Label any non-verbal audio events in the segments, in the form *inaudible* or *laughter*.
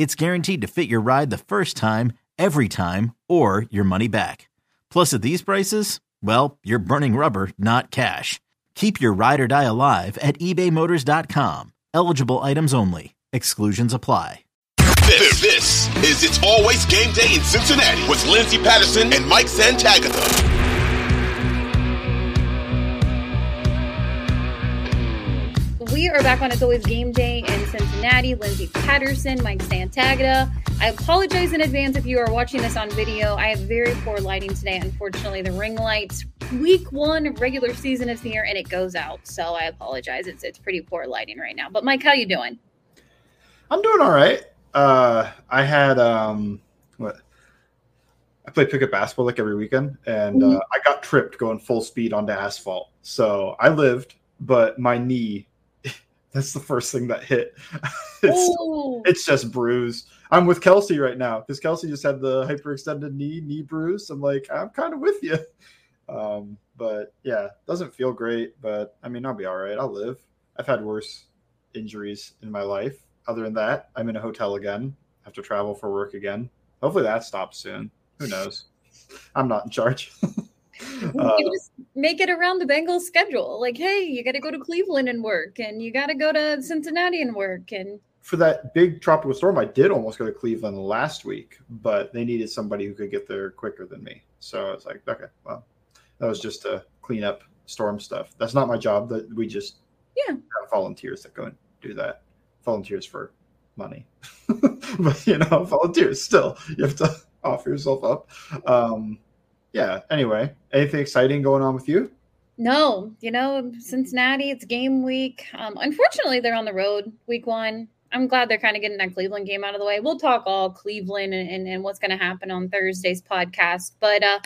it's guaranteed to fit your ride the first time, every time, or your money back. Plus, at these prices, well, you're burning rubber, not cash. Keep your ride or die alive at ebaymotors.com. Eligible items only. Exclusions apply. This, this is It's Always Game Day in Cincinnati with Lindsay Patterson and Mike Santagata. We are back on It's Always Game Day in Cincinnati. Lindsay Patterson, Mike Santagata. I apologize in advance if you are watching this on video. I have very poor lighting today. Unfortunately, the ring lights, week one of regular season is here and it goes out. So I apologize. It's it's pretty poor lighting right now. But Mike, how you doing? I'm doing all right. Uh, I had um, what? I play pickup basketball like every weekend, and uh, I got tripped going full speed onto asphalt. So I lived, but my knee. That's the first thing that hit. *laughs* it's, Ooh. it's just bruised. I'm with Kelsey right now because Kelsey just had the hyperextended knee knee bruise. I'm like, I'm kind of with you. Um, but yeah, doesn't feel great. But I mean, I'll be all right. I'll live. I've had worse injuries in my life. Other than that, I'm in a hotel again. Have to travel for work again. Hopefully that stops soon. Who knows? I'm not in charge. *laughs* Uh, you just make it around the Bengals schedule. Like, hey, you got to go to Cleveland and work, and you got to go to Cincinnati and work, and for that big tropical storm, I did almost go to Cleveland last week, but they needed somebody who could get there quicker than me. So I was like, okay, well, that was just to clean up storm stuff. That's not my job. That we just Yeah. have volunteers that go and do that. Volunteers for money, *laughs* but you know, volunteers still. You have to *laughs* offer yourself up. Um, yeah. Anyway, anything exciting going on with you? No, you know, Cincinnati, it's game week. Um, unfortunately, they're on the road week one. I'm glad they're kind of getting that Cleveland game out of the way. We'll talk all Cleveland and, and, and what's going to happen on Thursday's podcast. But uh,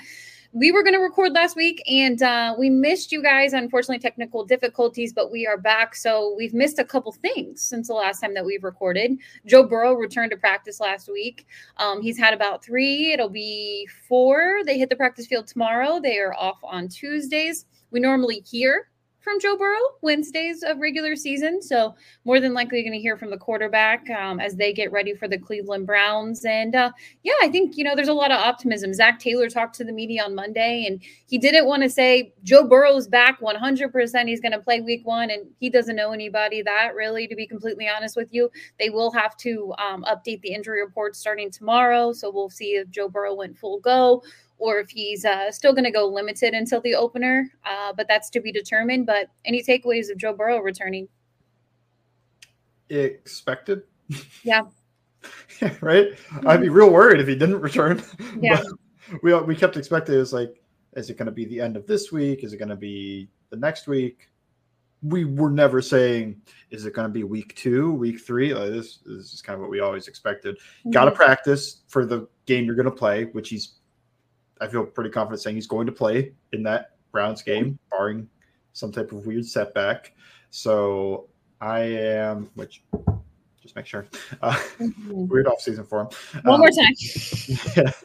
we were going to record last week and uh, we missed you guys. Unfortunately, technical difficulties, but we are back. So we've missed a couple things since the last time that we've recorded. Joe Burrow returned to practice last week. Um, he's had about three, it'll be four. They hit the practice field tomorrow. They are off on Tuesdays. We normally hear from Joe Burrow Wednesdays of regular season. So more than likely going to hear from the quarterback um, as they get ready for the Cleveland Browns. And uh, yeah, I think, you know, there's a lot of optimism. Zac Taylor talked to the media on Monday and he didn't want to say Joe Burrow's back 100%. He's going to play week one. And he doesn't know anybody that really, to be completely honest with you. They will have to um, update the injury report starting tomorrow. So we'll see if Joe Burrow went full go or if he's uh, still going to go limited until the opener. Uh, but that's to be determined. But any takeaways of Joe Burrow returning? Expected. Yeah. *laughs* right. I'd be real worried if he didn't return. *laughs* Yeah. But we we kept expecting it was like, is it going to be the end of this week? Is it going to be the next week? We were never saying, is it going to be week two, week three? Like this, this is kind of what we always expected. Got to practice for the game you're going to play, which he's. I feel pretty confident saying he's going to play in that Browns game, barring some type of weird setback. So I am, which just make sure, uh, Mhm. weird off season for him. One Um, more time. yeah. *laughs*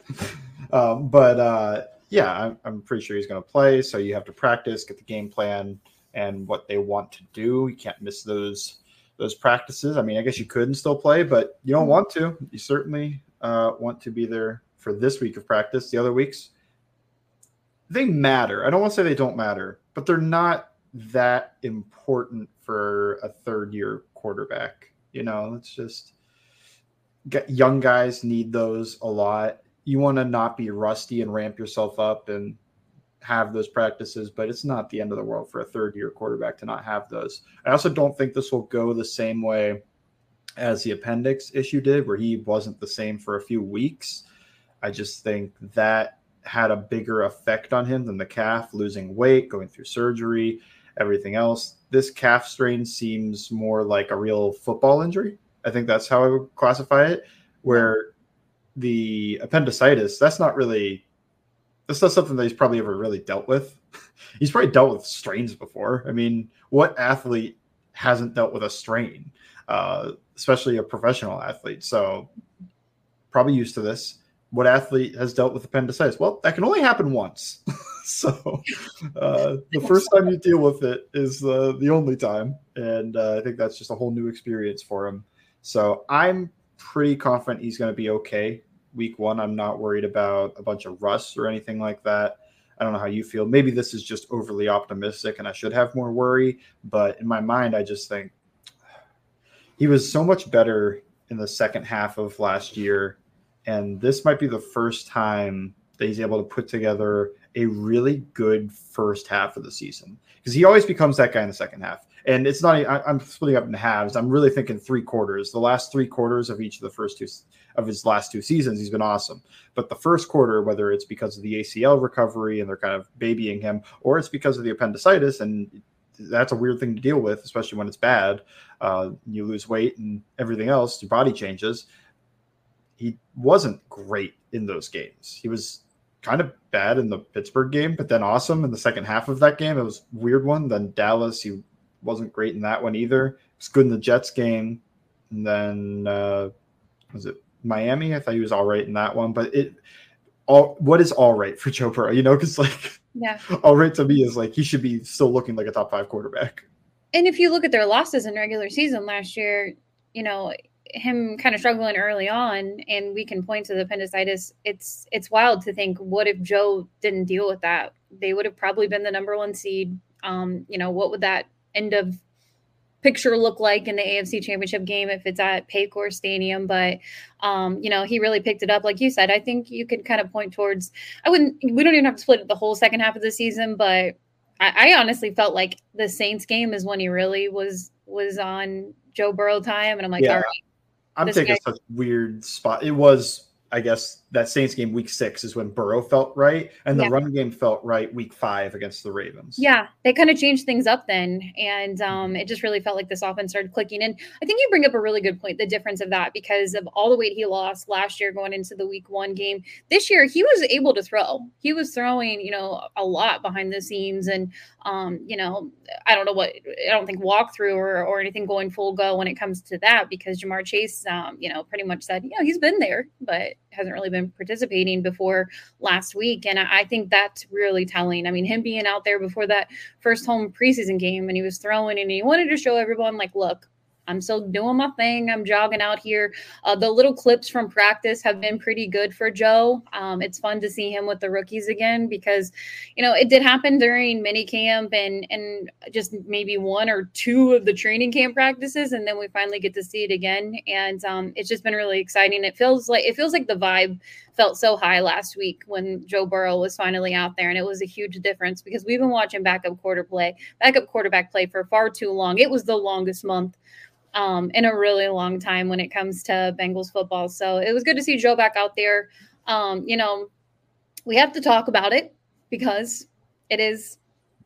Um, but uh, yeah, I'm, I'm pretty sure he's going to play. So you have to practice, get the game plan, and what they want to do. You can't miss those those practices. I mean, I guess you could and still play, but you don't want to. You certainly uh, want to be there for this week of practice. The other weeks, they matter. I don't want to say they don't matter, but they're not that important for a third year quarterback. You know, it's just young guys need those a lot. You want to not be rusty and ramp yourself up and have those practices, but it's not the end of the world for a third year quarterback to not have those. I also don't think this will go the same way as the appendix issue did, where he wasn't the same for a few weeks. I just think that had a bigger effect on him than the calf, losing weight, going through surgery, everything else. This calf strain seems more like a real football injury. I think that's how I would classify it. Where the appendicitis, that's not really that's not something that he's probably ever really dealt with. *laughs* he's probably dealt with strains before. I mean, what athlete hasn't dealt with a strain, uh, especially a professional athlete? So probably used to this. What athlete has dealt with appendicitis? Well, that can only happen once. *laughs* so uh, the first time you deal with it is uh, the only time, and uh, I think that's just a whole new experience for him. So I'm pretty confident he's going to be okay week one. I'm not worried about a bunch of rust or anything like that. I don't know how you feel. Maybe this is just overly optimistic and I should have more worry. But in my mind, I just think *sighs* he was so much better in the second half of last year. And this might be the first time that he's able to put together a really good first half of the season because he always becomes that guy in the second half. And it's not I, am splitting up in halves. I'm really thinking three quarters. The last three quarters of each of the first two of his last two seasons he's been awesome. But the first quarter whether it's because of the acl recovery and they're kind of babying him or it's because of the appendicitis and that's a weird thing to deal with especially when it's bad uh, you lose weight and everything else your body changes he wasn't great in those games he was kind of bad in the Pittsburgh game, but then awesome in the second half of that game. It was weird one. Then Dallas, he wasn't great in that one either. It's good in the Jets game. And then uh, was it Miami? I thought he was all right in that one. But it all what is all right for Joe Burrow? You know, because like yeah, *laughs* all right to me is like he should be still looking like a top five quarterback. And if you look at their losses in regular season last year, you know, him kind of struggling early on and we can point to the appendicitis it's it's wild to think what if joe didn't deal with that they would have probably been the number one seed um you know what would that end of picture look like in the AFC championship game if it's at Paycor Stadium. But um, you know, he really picked it up. Like you said, I think you could kind of point towards I wouldn't we don't even have to split it the whole second half of the season, but I, I honestly felt like the Saints game is when he really was was on Joe Burrow time. And I'm like, yeah. all right. I'm taking guy- such weird spot. It was I guess that Saints game week six is when Burrow felt right, and the yeah. run game felt right week five against the Ravens. Yeah, they kind of changed things up then, and um, it just really felt like this offense started clicking. And I think you bring up a really good point, the difference of that because of all the weight he lost last year going into the week one game. This year he was able to throw. He was throwing, you know, a lot behind the scenes, and um, you know, I don't know what I don't think walkthrough or or anything going full go when it comes to that because Ja'Marr Chase, um, you know, pretty much said, you know, he's been there, but hasn't really been participating before last week. And I, think that's really telling. I mean, him being out there before that first home preseason game and he was throwing and he wanted to show everyone, like, look, I'm still doing my thing. I'm jogging out here. Uh, the little clips from practice have been pretty good for Joe. Um, it's fun to see him with the rookies again because, you know, it did happen during mini camp and and just maybe one or two of the training camp practices, and then we finally get to see it again. And um, it's just been really exciting. It feels like it feels like the vibe felt so high last week when Joe Burrow was finally out there, and it was a huge difference because we've been watching backup quarter play, backup quarterback play for far too long. It was the longest month um, in a really long time when it comes to Bengals football. So it was good to see Joe back out there. Um, you know, we have to talk about it because it is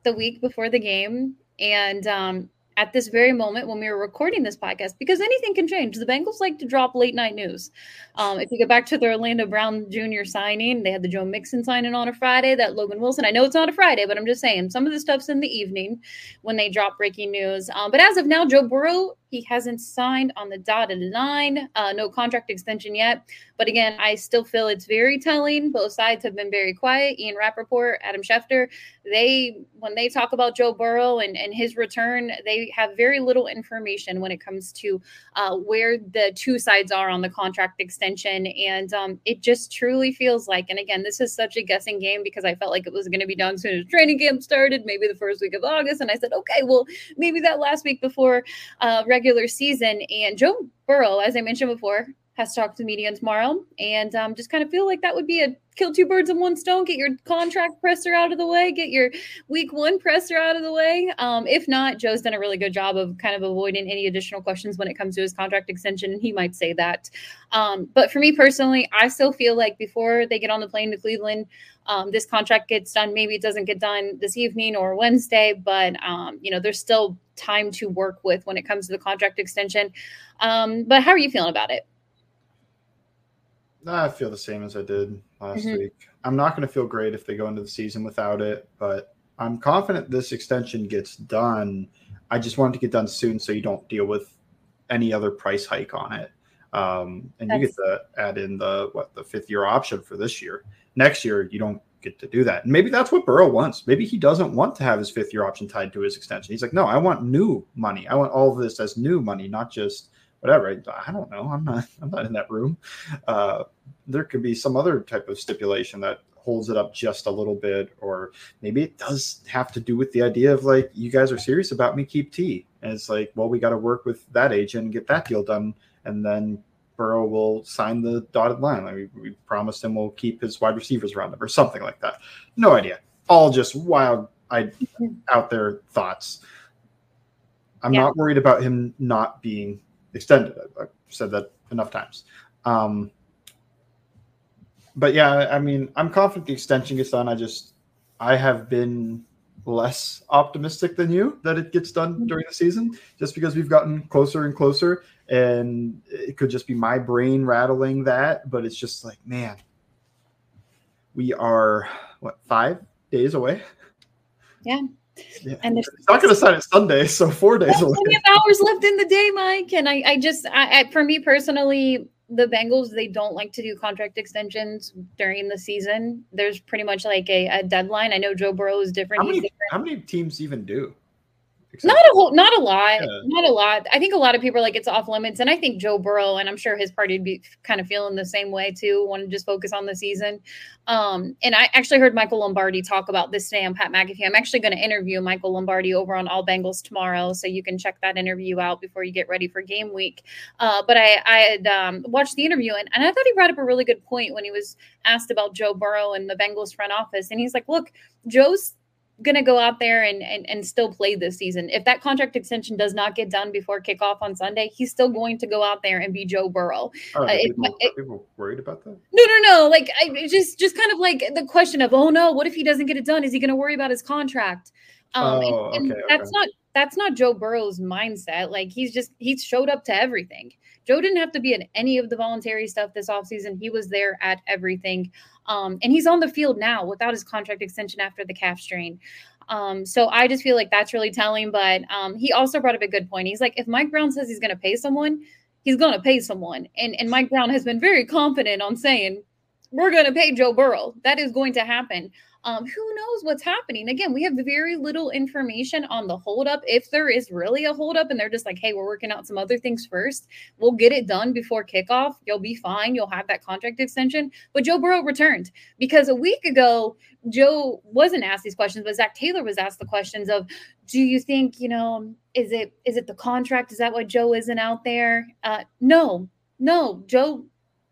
the week before the game. And um, at this very moment when we were recording this podcast because anything can change. The Bengals like to drop late night news. Um, if you go back to the Orlando Brown Jr. signing, they had the Joe Mixon signing on a Friday, that Logan Wilson. I know it's not a Friday, but I'm just saying some of the stuff's in the evening when they drop breaking news. Um, but as of now, Joe Burrow he hasn't signed on the dotted line. Uh, no contract extension yet. But again, I still feel it's very telling. Both sides have been very quiet. Ian Rapoport, Adam Schefter, they when they talk about Joe Burrow and, and his return, they have very little information when it comes to uh, where the two sides are on the contract extension. And um, it just truly feels like, and again, this is such a guessing game because I felt like it was going to be done as soon as training camp started, maybe the first week of August. And I said, okay, well, maybe that last week before uh, regular regular season. And Joe Burrow, as I mentioned before, has to talk to the media tomorrow, and um, just kind of feel like that would be a kill two birds in one stone. Get your contract presser out of the way, get your week one presser out of the way. Um, if not, Joe's done a really good job of kind of avoiding any additional questions when it comes to his contract extension, and he might say that. Um, but for me personally, I still feel like before they get on the plane to Cleveland, um, this contract gets done. Maybe it doesn't get done this evening or Wednesday, but um, you know, there's still time to work with when it comes to the contract extension. Um, but how are you feeling about it? I feel the same as I did last mm-hmm. week. I'm not going to feel great if they go into the season without it, but I'm confident this extension gets done. I just want it to get done soon so you don't deal with any other price hike on it. Um, and That's... you get to add in the what the fifth year option for this year. Next year, you don't get to do that. And maybe that's what Burrow wants. Maybe he doesn't want to have his fifth year option tied to his extension. He's like, no, I want new money. I want all of this as new money, not just whatever. I, I don't know. I'm not. I'm not in that room. Uh, there could be some other type of stipulation that holds it up just a little bit, or maybe it does have to do with the idea of like you guys are serious about me, keep Tee, and it's like, well, we got to work with that agent and get that deal done, and then Burrow will sign the dotted line. Like we, we promised him we'll keep his wide receivers around him or something like that. No idea. All just wild, I out there thoughts. I'm yeah. not worried about him not being extended. I've said that enough times. Um, but yeah, I mean, I'm confident the extension gets done. I just, I have been less optimistic than you that it gets done mm-hmm. during the season, just because we've gotten closer and closer, and it could just be my brain rattling that. But it's just like, man, we are what five days away. Yeah. Yeah. And it's not going to sign it Sunday, so four days. Plenty of hours left in the day, Mike. And I, I just, I, I, for me personally, the Bengals they don't like to do contract extensions during the season. There's pretty much like a, a deadline. I know Joe Burrow is different. How many, different. how many teams even do? Not a whole, not a lot, yeah. not a lot. I think a lot of people are like it's off limits, and I think Joe Burrow, and I'm sure his party would be kind of feeling the same way too. Want to just focus on the season. Um, and I actually heard Michael Lombardi talk about this today on Pat McAfee. I'm actually going to interview Michael Lombardi over on All Bengals tomorrow, so you can check that interview out before you get ready for game week. Uh, but I, I had um, watched the interview, and, and I thought he brought up a really good point when he was asked about Joe Burrow and the Bengals front office, and he's like, "Look, Joe's going to go out there and, and and still play this season. If that contract extension does not get done before kickoff on Sunday, he's still going to go out there and be Joe Burrow. uh, people, it, people, worried about that? No, no, no. Like I just just kind of like the question of, oh no, what if he doesn't get it done? Is he going to worry about his contract? Um, oh, and, and okay, that's okay. not that's not Joe Burrow's mindset. Like he's just he's showed up to everything. Joe didn't have to be in any of the voluntary stuff this offseason. He was there at everything. Um, and he's on the field now without his contract extension after the calf strain. Um, so I just feel like that's really telling. But um, he also brought up a good point. He's like, if Mike Brown says he's going to pay someone, he's going to pay someone. And, and Mike Brown has been very confident on saying, we're going to pay Joe Burrow. That is going to happen. Um, who knows what's happening? Again, we have very little information on the holdup. If there is really a holdup and they're just like, hey, we're working out some other things first, we'll get it done before kickoff. You'll be fine. You'll have that contract extension. But Joe Burrow returned because a week ago, Joe wasn't asked these questions, but Zac Taylor was asked the questions of, do you think, you know, is it is it the contract? Is that why Joe isn't out there? Uh, no, no. Joe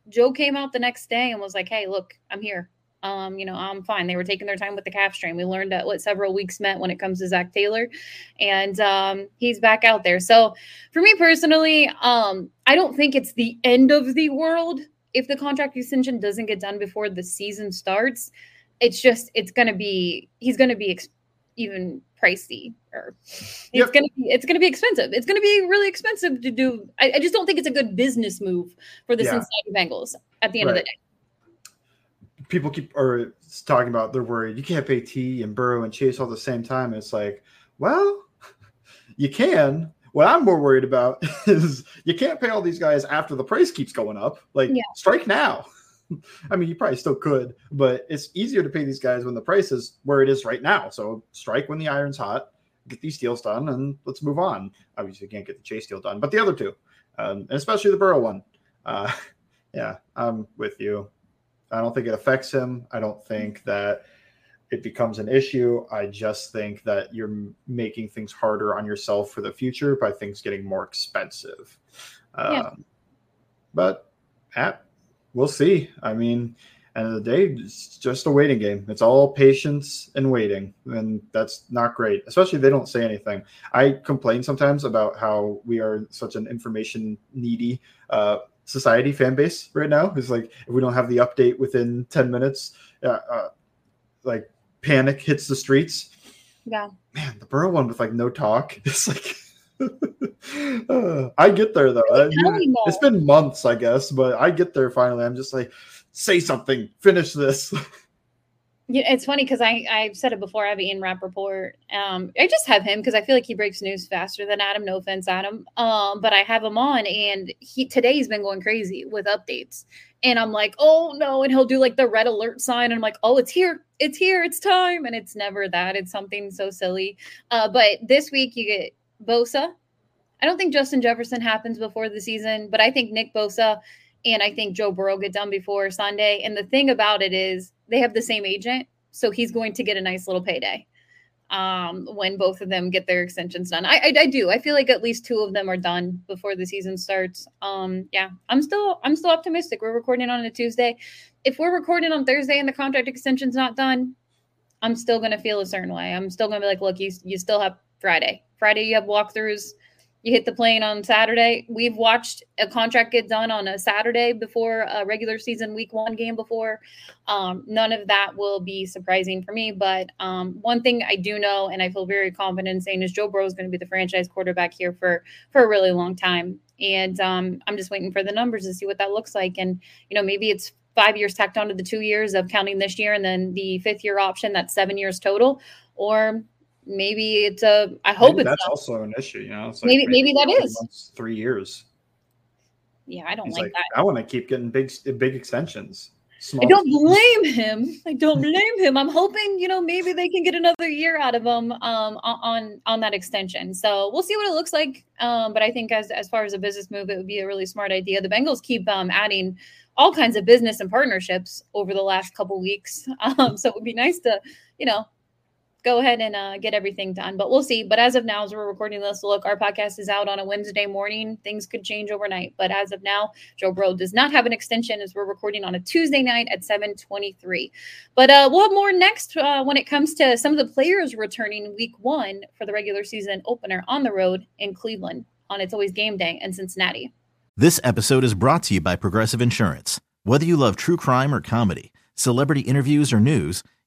Joe came out the next day and was like, hey, look, I'm here. Um, you know, I'm fine. They were taking their time with the calf strain. We learned what several weeks meant when it comes to Zac Taylor, and um, he's back out there. So, for me personally, um, I don't think it's the end of the world if the contract extension doesn't get done before the season starts. It's just it's going to be he's going to be ex- even pricey or it's yep. gonna be it's gonna be expensive. It's gonna be really expensive to do. I, I just don't think it's a good business move for the yeah. Cincinnati Bengals at the end right. of the day people keep are talking about they're worried you can't pay Tee and Burrow and Chase all the same time. it's like, well, *laughs* you can. What I'm more worried about *laughs* is you can't pay all these guys after the price keeps going up. Like yeah. strike now. *laughs* I mean, you probably still could, but it's easier to pay these guys when the price is where it is right now. So strike when the iron's hot, get these deals done, and let's move on. Obviously, you can't get the Chase deal done, but the other two, um, and especially the Burrow one. Uh, yeah, I'm with you. I don't think it affects him. I don't think that it becomes an issue. I just think that you're making things harder on yourself for the future by things getting more expensive. Yeah. Um, but At, we'll see. I mean, end of the day, it's just a waiting game. It's all patience and waiting, and that's not great. Especially if they don't say anything. I complain sometimes about how we are such an information needy uh, society fan base right now. is like if we don't have the update within ten minutes, uh, uh, like panic hits the streets. Yeah, man, the Burrow one with like no talk. *laughs* It's like. *laughs* uh, I get there though. I mean, it's been months, I guess, but I get there finally. I'm just like, say something, finish this. *laughs* Yeah, it's funny because I I've said it before. I have Ian Rapoport. Um, I just have him because I feel like he breaks news faster than Adam. No offense, Adam. Um, but I have him on, and he today he's been going crazy with updates. And I'm like, oh no, and he'll do like the red alert sign, and I'm like, oh, it's here, it's here, it's time, and it's never that. It's something so silly. Uh, but this week you get Bosa. I don't think Justin Jefferson happens before the season, but I think Nick Bosa and I think Joe Burrow get done before Sunday. And the thing about it is they have the same agent, so he's going to get a nice little payday um, when both of them get their extensions done. I, I, I do. I feel like at least two of them are done before the season starts. Um, yeah, I'm still I'm still optimistic. We're recording on a Tuesday. If we're recording on Thursday and the contract extension's not done, I'm still gonna feel a certain way. I'm still gonna be like, look, you you still have Friday. Friday you have walkthroughs you hit the plane on Saturday. We've watched a contract get done on a Saturday before a regular season week one game before. Um, none of that will be surprising for me. But um, one thing I do know, and I feel very confident in saying, is Joe Burrow is going to be the franchise quarterback here for for a really long time. And um, I'm just waiting for the numbers to see what that looks like. And you know, maybe it's five years tacked onto the two years of counting this year, and then the fifth year option that's seven years total, or maybe it's a. I hope maybe it's that's not. also an issue. You know, like maybe, maybe maybe that is months, three years. Yeah, I don't like, like that. I want to keep getting big big extensions. Small I don't blame him. I don't blame him. I'm hoping, you know, maybe they can get another year out of him um, on on that extension. So we'll see what it looks like. Um, but I think as as far as a business move, it would be a really smart idea. The Bengals keep um, adding all kinds of business and partnerships over the last couple weeks. *laughs* Um, so it would be nice to, you know, go ahead and uh, get everything done. But we'll see. But as of now, as we're recording this, look, our podcast is out on a Wednesday morning. Things could change overnight. But as of now, Joe Burrow does not have an extension as we're recording on a Tuesday night at 723. But uh, we'll have more next uh, when it comes to some of the players returning week one for the regular season opener on the road in Cleveland on It's Always Game Day in Cincinnati. This episode is brought to you by Progressive Insurance. Whether you love true crime or comedy, celebrity interviews or news,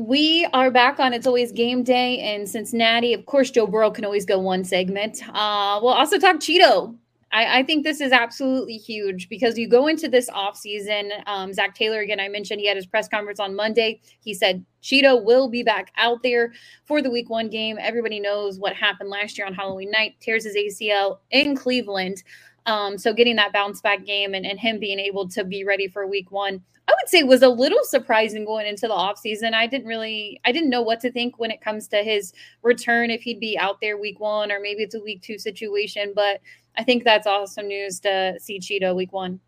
We are back on It's Always Game Day in Cincinnati. Of course, Joe Burrow can always go one segment. Uh, we'll also talk Chido. I, I, think this is absolutely huge because you go into this offseason. Um, Zac Taylor, again, I mentioned he had his press conference on Monday. He said Chido will be back out there for the week one game. Everybody knows what happened last year on Halloween night, tears his ACL in Cleveland. Um, so getting that bounce back game and, and him being able to be ready for week one I would say was a little surprising going into the offseason. I didn't really I didn't know what to think when it comes to his return if he'd be out there week 1 or maybe it's a week 2 situation, but I think that's awesome news to see Chido week 1.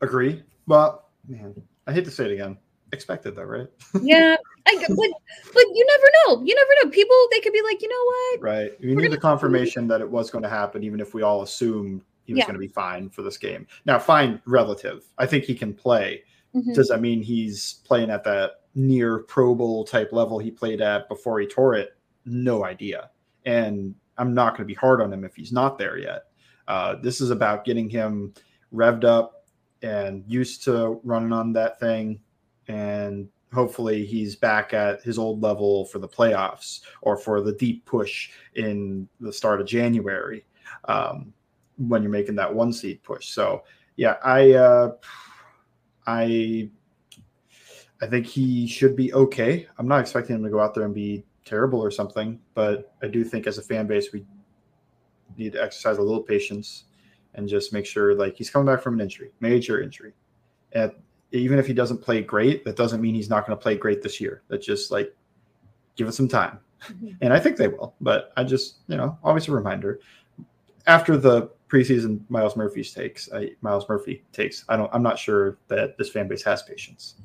Agree. Well, man, I hate to say it again. Expected though, right? yeah, *laughs* I, but but you never know. You never know. People they could be like, you know what? Right. You need the confirmation that it was going to happen, even if we all assumed he was yeah. going to be fine for this game. Now, fine relative. I think he can play. Mm-hmm. Does that mean he's playing at that near Pro Bowl type level he played at before he tore it? No idea. And I'm not going to be hard on him if he's not there yet. Uh, this is about getting him revved up and used to running on that thing. And hopefully he's back at his old level for the playoffs or for the deep push in the start of January. Um, when you're making that one seed push. So yeah, I uh, I I think he should be okay. I'm not expecting him to go out there and be terrible or something, but I do think as a fan base we need to exercise a little patience and just make sure like he's coming back from an injury, major injury. And even if he doesn't play great, that doesn't mean he's not going to play great this year. That just like give it some time. Mm-hmm. And I think they will, but I just, you know, always a reminder. After the preseason Myles Murphy's takes, I, Myles Murphy takes, I don't I'm not sure that this fan base has patience.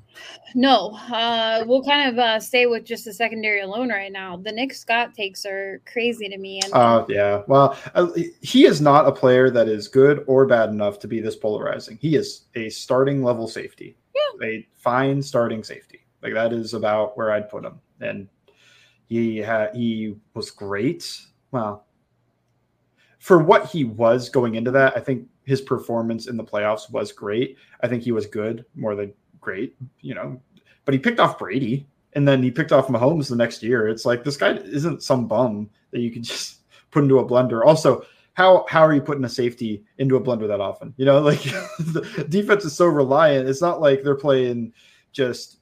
No, uh, we'll kind of uh, stay with just the secondary alone right now. The Nick Scott takes are crazy to me. Oh uh, yeah, well, uh, he is not a player that is good or bad enough to be this polarizing. He is a starting level safety, yeah. a fine starting safety. Like that is about where I'd put him, and he had he was great. Well, for what he was going into that, I think his performance in the playoffs was great. I think he was good more than great, you know, but he picked off Brady and then he picked off Mahomes the next year. It's like this guy isn't some bum that you can *laughs* just put into a blender. Also, how how are you putting a safety into a blender that often? You know, *laughs* like the defense is so reliant. It's not like they're playing just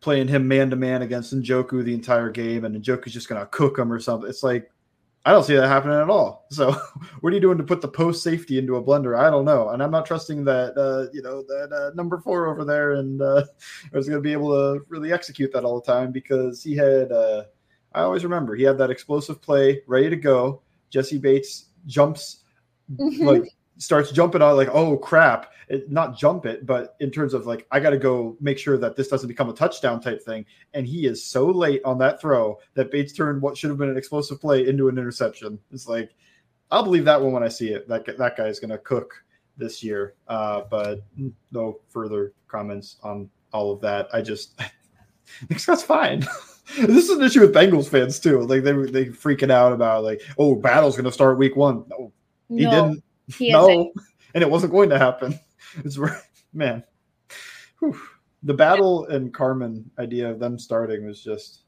playing him man to man against Njoku the entire game and Njoku's just gonna cook him or something. It's like I don't see that happening at all. So, *laughs* what are you doing to put the post safety into a blender? I don't know, and I'm not trusting that uh, you know that uh, number four over there and uh, was going to be able to really execute that all the time because he had. Uh, I always remember he had that explosive play ready to go. Jessie Bates jumps mm-hmm. like starts jumping out like oh crap. It, not jump it but in terms of like i got to go make sure that this doesn't become a touchdown type thing. And he is so late on that throw that bates turned what should have been an explosive play into an interception. It's like i'll believe that one when i see it. That, that guy is going to cook this year. Uh, but no further comments on all of that. I just *laughs* that's fine. *laughs* This is an issue with bengals fans too. Like they they freaking out about like oh battle's going to start week one. No. He no. didn't he no, *laughs* and it wasn't going to happen. It's man, Whew. the battle and Carmen idea of them starting was just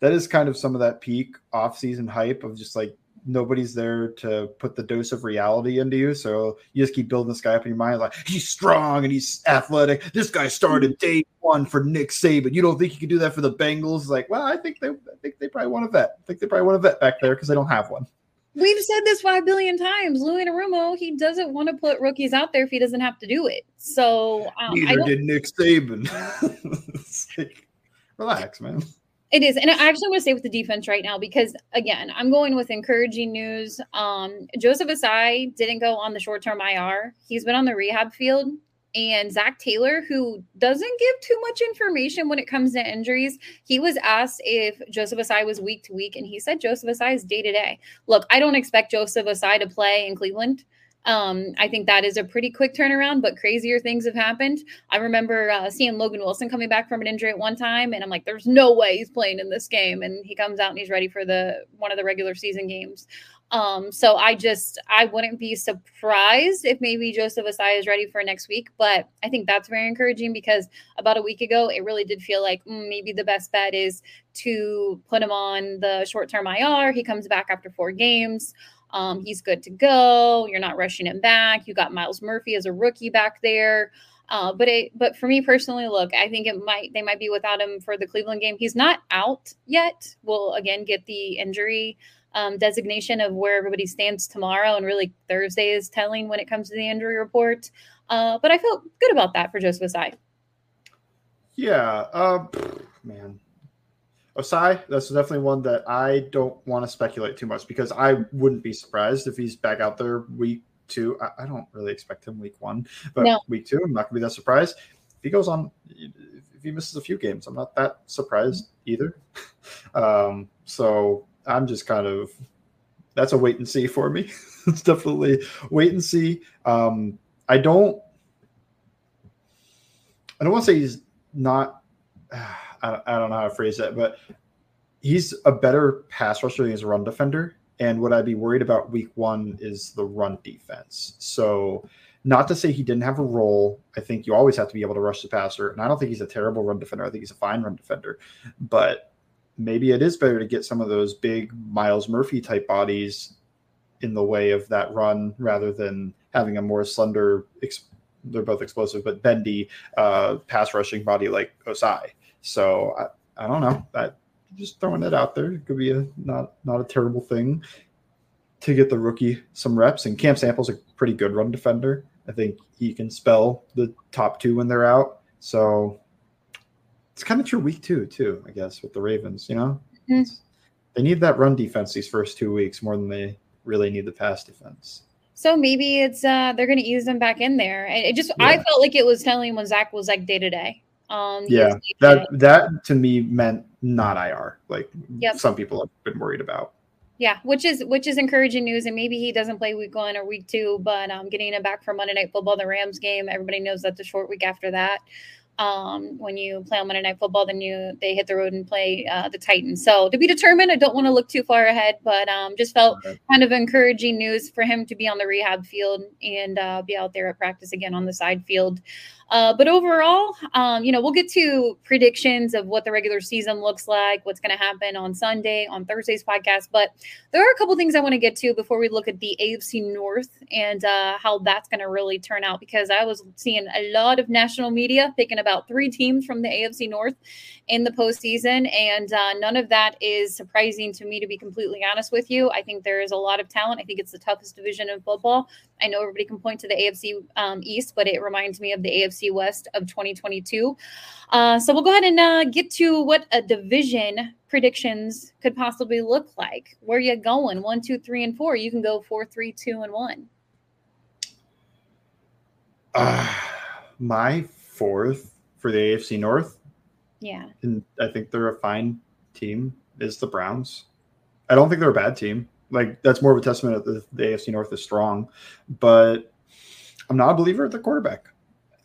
that is kind of some of that peak off-season hype of just like nobody's there to put the dose of reality into you. So you just keep building this guy up in your mind, like he's strong and he's athletic. This guy started day one for Nick Saban. You don't think you could do that for the Bengals? Like, well, I think they, I think they probably want a vet. I think they probably want a vet back there because they don't have one. We've said this five billion times. Louis Anarumo, he doesn't want to put rookies out there if he doesn't have to do it. So um, neither did Nick Saban. like, *laughs* relax, man. It is, and I actually want to stay with the defense right now because again, I'm going with encouraging news. Um, Joseph Ossai didn't go on the short term IR. He's been on the rehab field and Zac Taylor, who doesn't give too much information when it comes to injuries, he was asked if Joseph Ossai was week to week, and he said Joseph Ossai is day to day. Look, I don't expect Joseph Ossai to play in Cleveland. Um, I think that is a pretty quick turnaround, but crazier things have happened. I remember uh, seeing Logan Wilson coming back from an injury at one time, and I'm like, "There's no way he's playing in this game," and he comes out and he's ready for the one of the regular season games. Um, so I just I wouldn't be surprised if maybe Joseph Ossai is ready for next week, but I think that's very encouraging because about a week ago it really did feel like mm, maybe the best bet is to put him on the short-term IR. He comes back after four games. Um, he's good to go. You're not rushing him back. You got Myles Murphy as a rookie back there. Uh, but it, but for me personally, look, I think it might they might be without him for the Cleveland game. He's not out yet. We'll again get the injury um, designation of where everybody stands tomorrow, and really Thursday is telling when it comes to the injury report. Uh, but I felt good about that for Joseph Ossai. Yeah, uh, man, Ossai, that's definitely one that I don't want to speculate too much because I wouldn't be surprised if he's back out there week two. I, I don't really expect him week one, but no. week two, I'm not going to be that surprised. If he goes on, if he misses a few games, I'm not that surprised either. *laughs* Um, so I'm just kind of that's a wait and see for me. *laughs* it's definitely wait and see. Um, I don't. I don't want to say he's not. *sighs* I, I don't know how to phrase that, but he's a better pass rusher than he's a run defender. And what I'd be worried about week one is the run defense. So, not to say he didn't have a role. I think you always have to be able to rush the passer. And I don't think he's a terrible run defender. I think he's a fine run defender. But maybe it is better to get some of those big Myles Murphy type bodies in the way of that run rather than having a more slender, they're both explosive, but bendy uh, pass rushing body like Ossai. So I, I don't know. That just throwing that out there. It could be a not not a terrible thing. to get the rookie some reps. And Cam Sample's a pretty good run defender. I think he can spell the top two when they're out. So it's kind of true week two, too, I guess, with the Ravens, you know? Mm-hmm. They need that run defense these first two weeks more than they really need the pass defense. So maybe it's uh they're gonna ease them back in there. It just yeah. I felt like it was telling when Zac was like day to day. Um yeah, that that to me meant not IR, like yep. some people have been worried about. Yeah, which is which is encouraging news, and maybe he doesn't play week one or week two, but um, getting him back for Monday Night Football, the Rams game. Everybody knows that's a short week after that um, when you play on Monday Night Football, then you they hit the road and play uh, the Titans. So to be determined, I don't want to look too far ahead, but um, just felt kind of encouraging news for him to be on the rehab field and uh, be out there at practice again on the side field. Uh, but overall, um, you know, we'll get to predictions of what the regular season looks like, what's going to happen on Sunday, on Thursday's podcast. But there are a couple things I want to get to before we look at the AFC North and uh, how that's going to really turn out. Because I was seeing a lot of national media picking about three teams from the AFC North in the postseason, and uh, none of that is surprising to me, to be completely honest with you. I think there is a lot of talent. I think it's the toughest division in football. I know everybody can point to the AFC um, East, but it reminds me of the AFC West of 2022. Uh, so we'll go ahead and uh, get to what a division predictions could possibly look like. Where you going? One, two, three, and four. You can go four, three, two, and one. Uh, my fourth for the AFC North. Yeah. And I think they're a fine team, is the Browns. I don't think they're a bad team. Like that's more of a testament that the, the AFC North is strong. But I'm not a believer at the quarterback.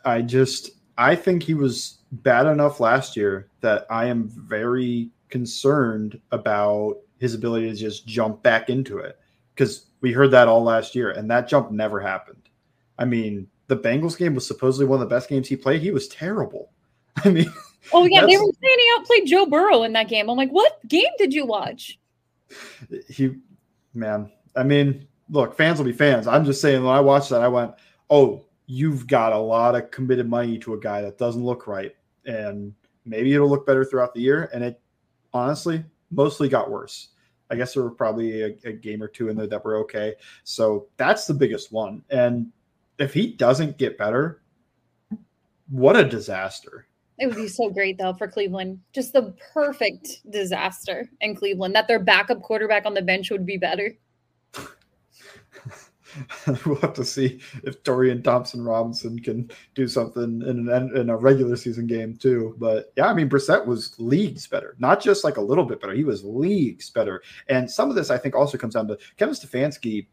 I just I think he was bad enough last year that I am very concerned about his ability to just jump back into it because we heard that all last year and that jump never happened. I mean, the Bengals game was supposedly one of the best games he played. He was terrible. *laughs* I mean, oh yeah, they were saying he outplayed Joe Burrow in that game. I'm like, what game did you watch? He man. I mean, look, fans will be fans. I'm just saying when I watched that, I went, "Oh, you've got a lot of committed money to a guy that doesn't look right, and maybe it'll look better throughout the year." And it honestly mostly got worse. I guess there were probably a, a game or two in there that were okay. So that's the biggest one. And if he doesn't get better, what a disaster. It would be so great though for Cleveland. Just the perfect disaster in Cleveland that their backup quarterback on the bench would be better. *laughs* we'll have to see if Dorian Thompson Robinson can do something in an in a regular season game too. But yeah, I mean Brissett was leagues better, not just like a little bit better. He was leagues better. And some of this I think also comes down to Kevin Stefanski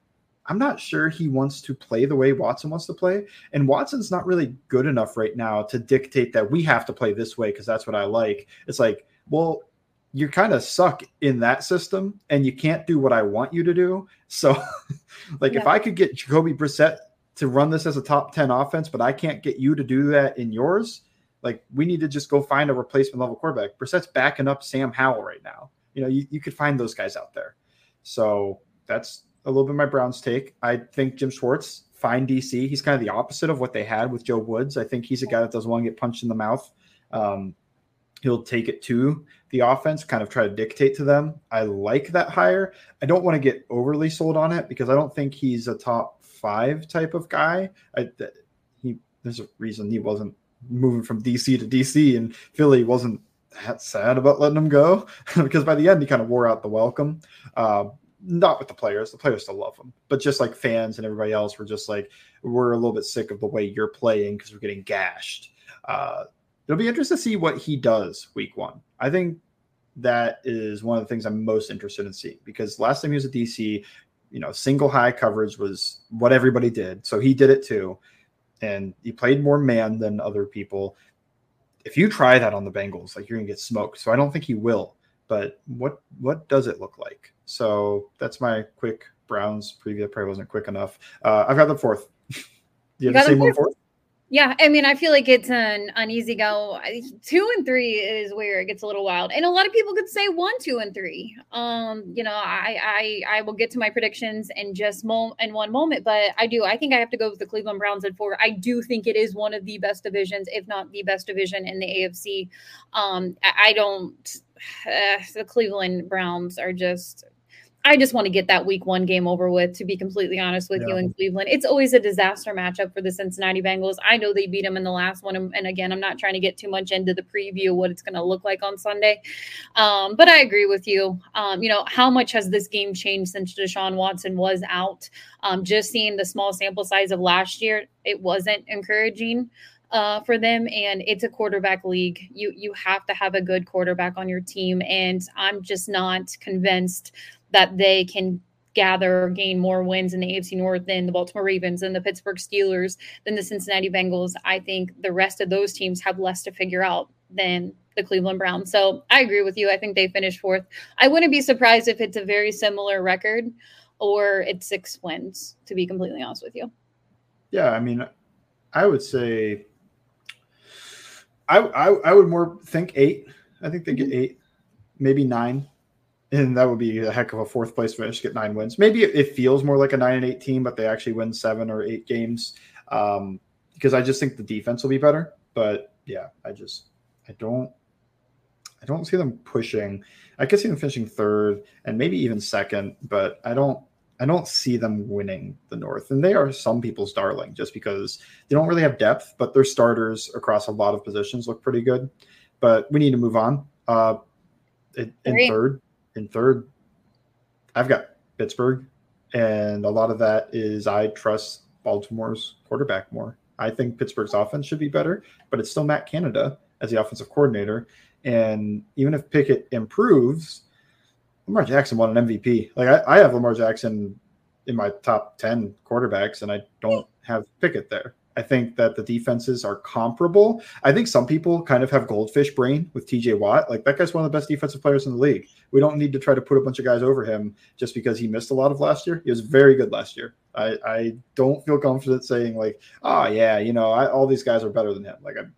I'm not sure he wants to play the way Watson wants to play. And Watson's not really good enough right now to dictate that we have to play this way because that's what I like. It's like, well, you kind of suck in that system and you can't do what I want you to do. So, *laughs* like, yeah. if I could get Jacoby Brissett to run this as a top 10 offense, but I can't get you to do that in yours, like, we need to just go find a replacement level quarterback. Brissett's backing up Sam Howell right now. You know, you, you could find those guys out there. So, that's a little bit my Browns take. I think Jim Schwartz, fine DC. He's kind of the opposite of what they had with Joe Woods. I think he's a guy that doesn't want to get punched in the mouth. Um, he'll take it to the offense, kind of try to dictate to them. I like that hire. I don't want to get overly sold on it because I don't think he's a top five type of guy. I, he there's a reason he wasn't moving from DC to DC, and Philly wasn't that sad about letting him go *laughs* because by the end he kind of wore out the welcome. Uh, not with the players. The players still love him, but just like fans and everybody else, we're just like we're a little bit sick of the way you're playing because we're getting gashed. Uh, it'll be interesting to see what he does week one. I think that is one of the things I'm most interested in seeing because last time he was at DC, you know, single high coverage was what everybody did. So he did it too. And he played more man than other people. If you try that on the Bengals, like you're gonna get smoked. So I don't think he will. But what what does it look like? So that's my quick Browns preview. Probably wasn't quick enough. Uh, I've got the fourth. *laughs* you, you have the same one fourth? Yeah, I mean, I feel like it's an uneasy go. Two and three is where it gets a little wild, and a lot of people could say one, two, and three. Um, you know, I I I will get to my predictions in just mo- in one moment, but I do. I think I have to go with the Cleveland Browns at four. I do think it is one of the best divisions, if not the best division in the AFC. Um, I, I don't. Uh, *sighs* the Cleveland Browns are just I just want to get that week one game over with, to be completely honest with yeah. you in Cleveland. It's always a disaster matchup for the Cincinnati Bengals. I know they beat them in the last one. And again, I'm not trying to get too much into the preview of what it's going to look like on Sunday. Um, but I agree with you. Um, you know, how much has this game changed since Deshaun Watson was out? Um, just seeing the small sample size of last year, it wasn't encouraging uh, for them, and it's a quarterback league. You you have to have a good quarterback on your team, and I'm just not convinced that they can gather or gain more wins in the AFC North than the Baltimore Ravens and the Pittsburgh Steelers than the Cincinnati Bengals. I think the rest of those teams have less to figure out than the Cleveland Browns. So I agree with you. I think they finished fourth. I wouldn't be surprised if it's a very similar record or it's six wins, to be completely honest with you. Yeah, I mean, I would say I, I, I would more think eight. I think they get mm-hmm. eight, maybe nine, and that would be a heck of a fourth place finish. Get nine wins. Maybe it feels more like a nine and eight team, but they actually win seven or eight games um, because I just think the defense will be better. But yeah, I just I don't I don't see them pushing. I could see them finishing third and maybe even second, but I don't I don't see them winning the North. And they are some people's darling just because they don't really have depth, but their starters across a lot of positions look pretty good. But we need to move on. Uh, in, in third, in third, I've got Pittsburgh, and a lot of that is I trust Baltimore's quarterback more. I think Pittsburgh's offense should be better, but it's still Matt Canada as the offensive coordinator. And even if Pickett improves, Lamar Jackson won an MVP. Like I, I have Lamar Jackson in my top 10 quarterbacks, and I don't have Pickett there. I think that the defenses are comparable. I think some people kind of have goldfish brain with TJ Watt. Like that guy's one of the best defensive players in the league. We don't need to try to put a bunch of guys over him just because he missed a lot of last year. He was very good last year. I, I don't feel confident saying like, oh yeah, you know, I, all these guys are better than him. Like I'm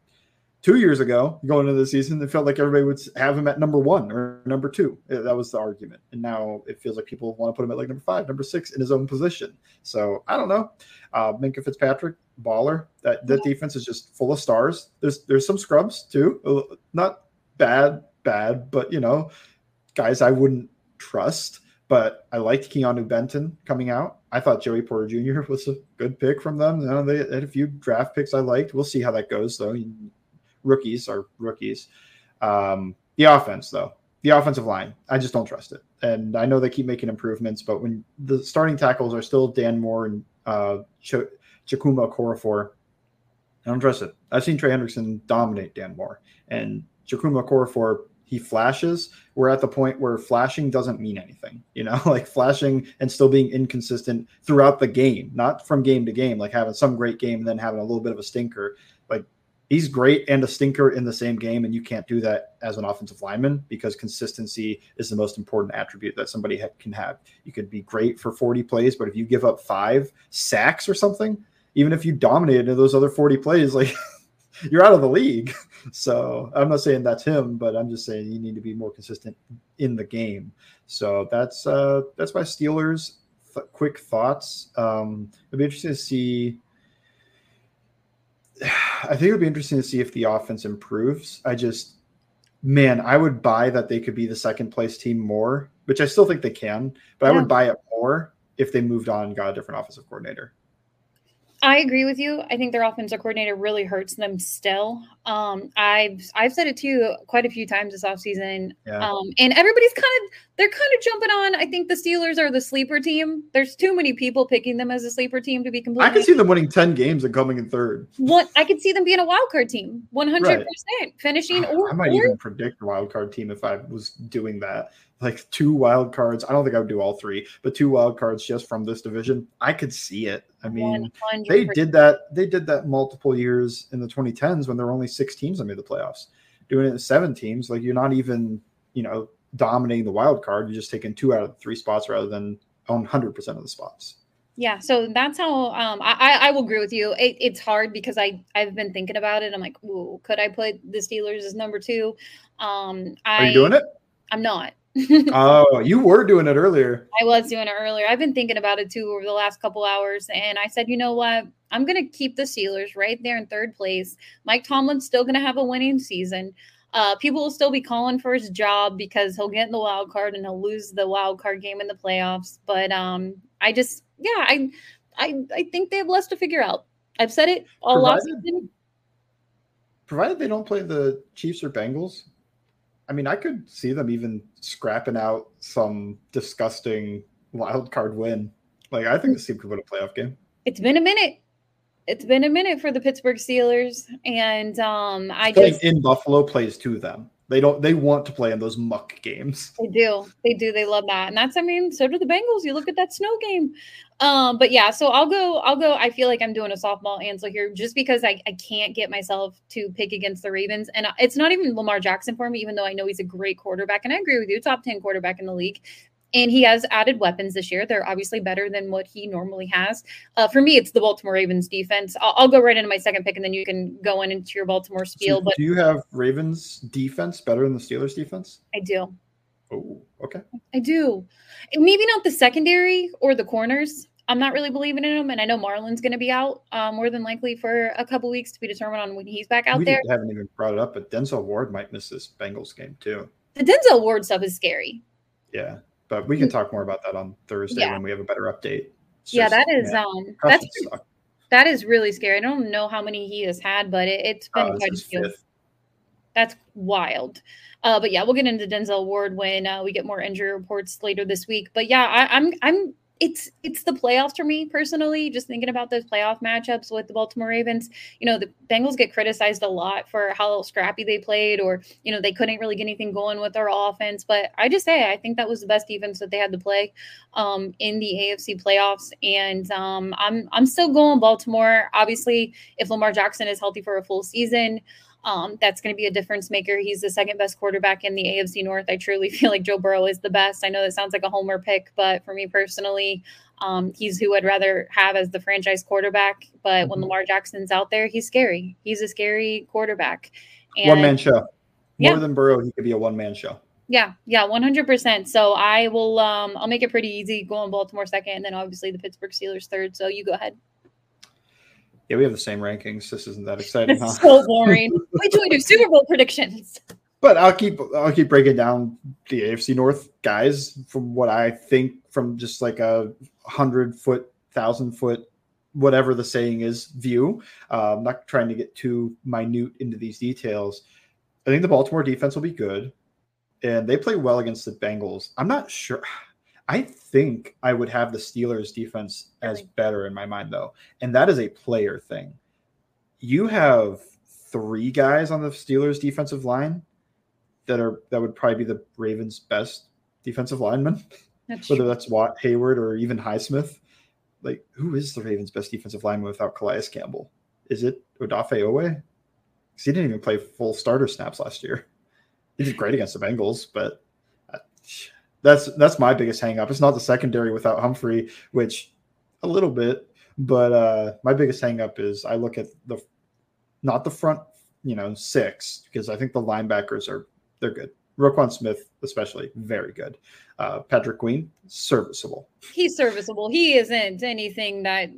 two years ago, going into the season, it felt like everybody would have him at number one or number two. That was the argument. And now it feels like people want to put him at like number five, number six in his own position. So I don't know. Uh, Minkah Fitzpatrick, baller. That that defense is just full of stars. There's there's some scrubs too. Uh, not bad, bad, but you know, guys I wouldn't trust. But I liked Keanu Benton coming out. I thought Joey Porter Jr. *laughs* was a good pick from them. You know, they had a few draft picks I liked. We'll see how that goes, though rookies are rookies. Um, the offense, though, the offensive line, I just don't trust it. And I know they keep making improvements, but when the starting tackles are still Dan Moore and uh, Chukwuma Okorafor, I don't trust it. I've seen Trey Hendrickson dominate Dan Moore, and Chukwuma Okorafor he flashes. We're at the point where flashing doesn't mean anything, you know, *laughs* like flashing and still being inconsistent throughout the game, not from game to game, like having some great game and then having a little bit of a stinker. Like he's great and a stinker in the same game, and you can't do that as an offensive lineman because consistency is the most important attribute that somebody ha- can have. You could be great for 40 plays, but if you give up five sacks or something, even if you dominated in those other 40 plays, like *laughs* you're out of the league. *laughs* So I'm not saying that's him, but I'm just saying you need to be more consistent in the game. So that's uh that's my Steelers. Th- quick thoughts. Um, it'd be interesting to see *sighs* I think it would be interesting to see if the offense improves. I just, man, I would buy that they could be the second place team more, which I still think they can, but yeah. I would buy it more if they moved on and got a different offensive coordinator. I agree with you. I think their offensive coordinator really hurts them still. Um, I've I've said it too quite a few times this offseason. Yeah. Um, and everybody's kind of they're kind of jumping on. I think the Steelers are the sleeper team. There's too many people picking them as a sleeper team to be completely. I can see them winning 10 games and coming in third. What I could see them being a wild card team, 100 right. percent finishing or I might or, even predict a wild card team if I was doing that like two wild cards. I don't think I would do all three, but two wild cards just from this division. I could see it. I mean, 100%. they did that. They did that multiple years in the 2010s when there were only six teams that made the playoffs. Doing it in seven teams, like you're not even, you know, dominating the wild card. You're just taking two out of the three spots rather than on 100 percent of the spots. Yeah, so that's how um, I, I will agree with you. It, it's hard because I I've been thinking about it. I'm like, ooh, could I put the Steelers as number two? Um, I, Are you doing it? I'm not *laughs* oh, you were doing it earlier. I was doing it earlier. I've been thinking about it too over the last couple hours. And I said, you know what? I'm going to keep the Steelers right there in third place. Mike Tomlin's still going to have a winning season. Uh, people will still be calling for his job because he'll get in the wild card and he'll lose the wild card game in the playoffs. But um, I just, yeah, I, I, I think they have less to figure out. I've said it all Provided- season. Provided they don't play the Chiefs or Bengals, I mean, I could see them even scrapping out some disgusting wild card win. Like, I think this team could win a playoff game. It's been a minute. It's been a minute for the Pittsburgh Steelers, and um, I just in Buffalo plays to them. They don't. They want to play in those muck games. They do. They do. They love that. And that's, I mean, so do the Bengals. You look at that snow game. Um, but yeah, so I'll go, I'll go. I feel like I'm doing a softball answer here just because I, I can't get myself to pick against the Ravens. And it's not even Lamar Jackson for me, even though I know he's a great quarterback. And I agree with you, top 10 quarterback in the league. And he has added weapons this year. They're obviously better than what he normally has. Uh, for me, it's the Baltimore Ravens defense. I'll, I'll go right into my second pick, and then you can go in into your Baltimore spiel. So But do you have Ravens defense better than the Steelers defense? I do. Oh, okay. I do. Maybe not the secondary or the corners. I'm not really believing in them, and I know Marlon's going to be out uh, more than likely for a couple weeks to be determined on when he's back out we there. didn't- haven't even brought it up, but Denzel Ward might miss this Bengals game too. The Denzel Ward stuff is scary. Yeah, but we can talk more about that on Thursday Mm. Yeah. when we have a better update. It's yeah, just, that is man, um that's suck. that is really scary. I don't know how many he has had, but it, it's been this quite a few. That's wild. Uh, but yeah, we'll get into Denzel Ward when uh, we get more injury reports later this week. But yeah, I, I'm I'm it's it's the playoffs for me personally. Just thinking about those playoff matchups with the Baltimore Ravens. You know, the Bengals get criticized a lot for how scrappy they played, or you know they couldn't really get anything going with their offense. But I just say I think that was the best defense that they had to play um, in the AFC playoffs, and um, I'm I'm still going Baltimore. Obviously, if Lamar Jackson is healthy for a full season. Um, that's going to be a difference maker. He's the second best quarterback in the AFC North. I truly *laughs* feel like Joe Burrow is the best. I know that sounds like a homer pick, but for me personally, um, he's who I'd rather have as the franchise quarterback. But when Mhm. Lamar Jackson's out there, he's scary. He's a scary quarterback. And One man show. More Yeah. than Burrow, he could be a one man show. yeah, yeah, one hundred percent. So I will. Um, I'll make it pretty easy. Go on Baltimore second, and then obviously the Pittsburgh Steelers third. So you go ahead. Yeah, we have the same rankings. This isn't that exciting, *laughs* huh? So boring. Wait till we do Super Bowl predictions. But I'll keep I'll keep breaking down the AFC North guys from what I think from just like a hundred foot, thousand foot, whatever the saying is view. Uh, I'm not trying to get too minute into these details. I think the Baltimore defense will be good, and they play well against the Bengals. I'm not sure. I think I would have the Steelers defense as better in my mind though, and that is a player thing. You have three guys on the Steelers defensive line that are that would probably be the Ravens' best defensive lineman, *laughs* That's whether that's Watt, Heyward, or even Highsmith. Like, who is the Ravens' best defensive lineman without Calais Campbell? Is it Odafe Oweh? Because he didn't even play full starter snaps last year. He did great against the Bengals, but uh, that's that's my biggest hang up. It's not the secondary without Humphrey, which a little bit, but uh my biggest hang up is I look at the not the front, you know, six, because I think the linebackers are they're good. Roquan Smith, especially, very good. Uh, Patrick Queen, serviceable. he's serviceable. He isn't anything that.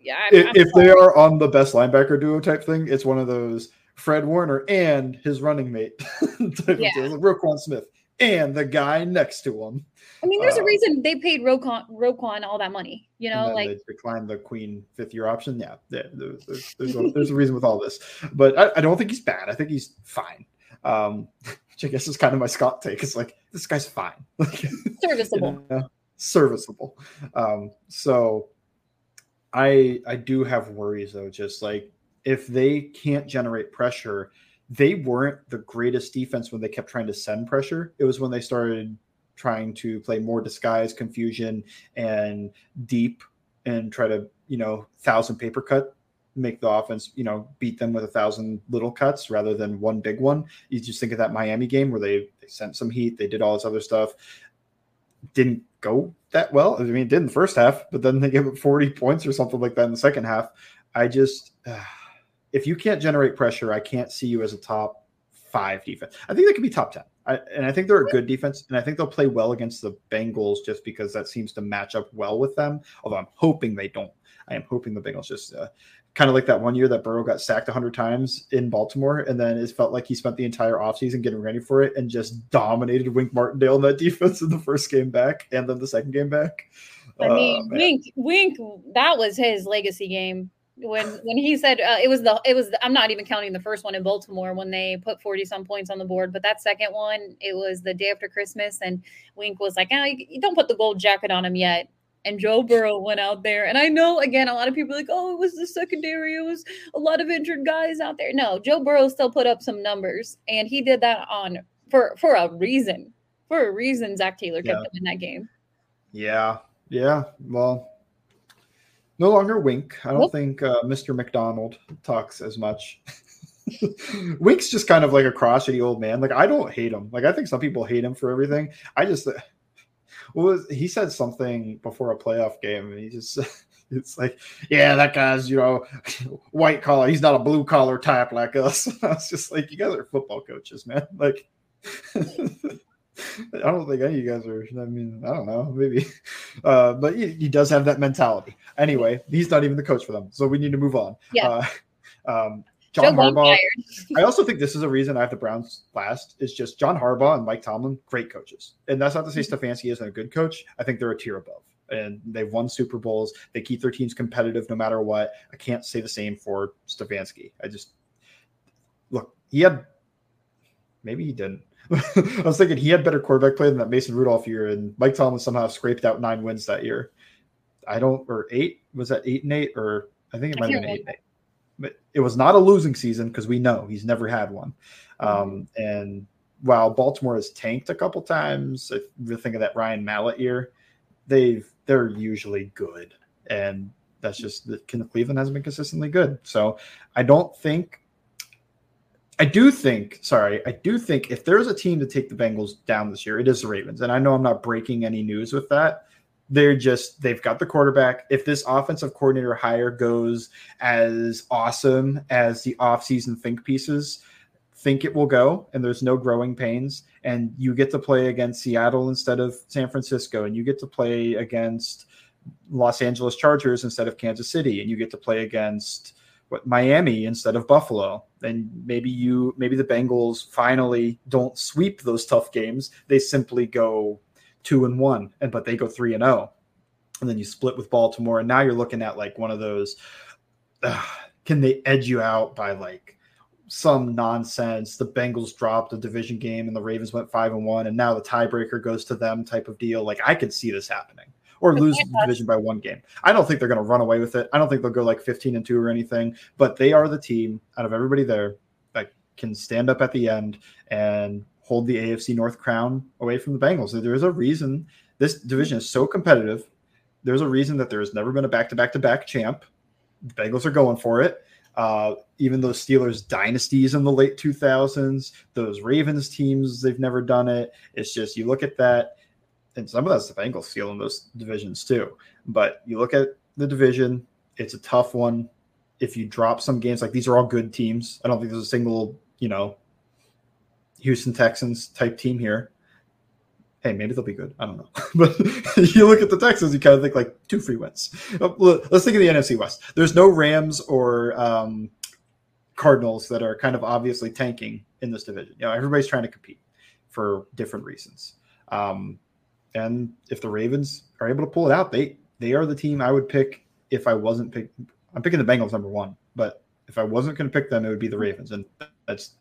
Yeah, I'm- If, I'm if they are on the best linebacker duo type thing, it's one of those Fred Warner and his running mate *laughs* type Yeah. Roquan Smith and the guy next to him. I mean, there's a uh, reason they paid Roquan, Roquan all that money. You know, like they declined the Queen fifth year option. Yeah, there's, there's, there's, a, there's a reason with all this, but I, I don't think he's bad. I think he's fine. Um, *laughs* which I guess is kind of my Scott take. It's like this guy's fine, *laughs* Like, you serviceable. know, serviceable. Um, so I I do have worries though. Just like if they can't generate pressure, they weren't the greatest defense when they kept trying to send pressure. It was when they started trying to play more disguise, confusion, and deep, and try to you know thousand paper cut, make the offense you know beat them with a thousand little cuts rather than one big one. You just think of that Miami game where they they sent some heat, they did all this other stuff, didn't go that well. I mean, it did in the first half, but then they gave up forty points or something like that in the second half. I just ah, if you can't generate pressure, I can't see you as a top five defense. I think they could be top 10. I, and I think they're a good defense. And I think they'll play well against the Bengals just because that seems to match up well with them. Although I'm hoping they don't. I am hoping the Bengals just kind of like that one year that Burrow got sacked 100 times in Baltimore, and then it felt like he spent the entire offseason getting ready for it and just dominated Wink Martindale in that *laughs* defense in the first game back and then the second game back. I mean, uh, Wink, Wink, that was his legacy game when when he said uh, it was the it was the, I'm not even counting the first one in Baltimore when they put 40 some points on the board but that second one it was the day after Christmas and Wink was like oh you, you don't put the gold jacket on him yet. And Joe Burrow went out there and I know again a lot of people like oh it was the secondary it was a lot of injured guys out there. No Joe Burrow still put up some numbers and he did that on for for a reason for a reason Zac Taylor kept yeah. him in that game. Yeah yeah well no longer Wink. I don't think uh, Mr. Macdonald talks as much. *laughs* Wink's just kind of like a crotchety old man. Like I don't hate him. Like I think some people hate him for everything. I just well, he said something before a playoff game, and he just *laughs* it's like, yeah, that guy's you know white collar. He's not a blue collar type like us. *laughs* I was just like, you guys are football coaches, man. Like. *laughs* I don't think any of you guys are. I mean, I don't know, maybe, *laughs* uh, but he, he, does have that mentality. Anyway, he's not even the coach for them, so we need to move on. Yeah. Uh, *laughs* um, John Harbaugh. I also think this is a reason I have the Browns last. Is just John Harbaugh and Mike Tomlin, great coaches, and that's not to say mm-hmm. Stefanski isn't a good coach. I think they're a tier above, and they've won Super Bowls. They keep their teams competitive no matter what. I can't say the same for Stefanski. I just look. He had maybe he didn't. *laughs* I was thinking he had better quarterback play than that Mason Rudolph year, and Mike Tomlin somehow scraped out nine wins that year. I don't or eight was that eight and eight or I think it might have been eight eight. But it was not a losing season because we know he's never had one. Um, and while Baltimore has tanked a couple times, if you think of that Ryan Mallett year, they've they're usually good, and that's just that Cleveland hasn't been consistently good. So I don't think I do think, sorry, I do think if there's a team to take the Bengals down this year, it is the Ravens. And I know I'm not breaking any news with that. They're just, they've got the quarterback. If this offensive coordinator hire goes as awesome as the offseason think pieces think it will go, and there's no growing pains, and you get to play against Seattle instead of San Francisco, and you get to play against Los Angeles Chargers instead of Kansas City, and you get to play against Miami instead of Buffalo. And maybe you maybe the Bengals finally don't sweep those tough games. They simply go two and one, and but they go three and zero, oh. and then you split with Baltimore, and now you're looking at like one of those. Uh, can they edge you out by like some nonsense? The Bengals dropped a division game, and the Ravens went five and one, and now the tiebreaker goes to them. Type of deal. Like I could see this happening or lose the division by one game. I don't think they're going to run away with it. I don't think they'll go like 15 and 2 or anything, but they are the team out of everybody there that can stand up at the end and hold the AFC North crown away from the Bengals. There is a reason this division is so competitive. There's a reason that there has never been a back to back to back champ. The Bengals are going for it. Uh, even those Steelers dynasties in the late 2000s, those Ravens teams, they've never done it. It's just you look at that and some of that's the Bengals stealing those divisions too. But you look at the division, it's a tough one. If you drop some games, like these are all good teams. I don't think there's a single, you know, Houston Texans type team here. Hey, maybe they'll be good. I don't know. *laughs* but *laughs* you look at the Texans, you kind of think like two free wins. Let's think of the NFC West. There's no Rams or um, Cardinals that are kind of obviously tanking in this division. You know, everybody's trying to compete for different reasons. Um, and if the Ravens are able to pull it out, they they are the team I would pick if I wasn't pick. I'm picking the Bengals number one, but if I wasn't going to pick them, it would be the Ravens, and that's.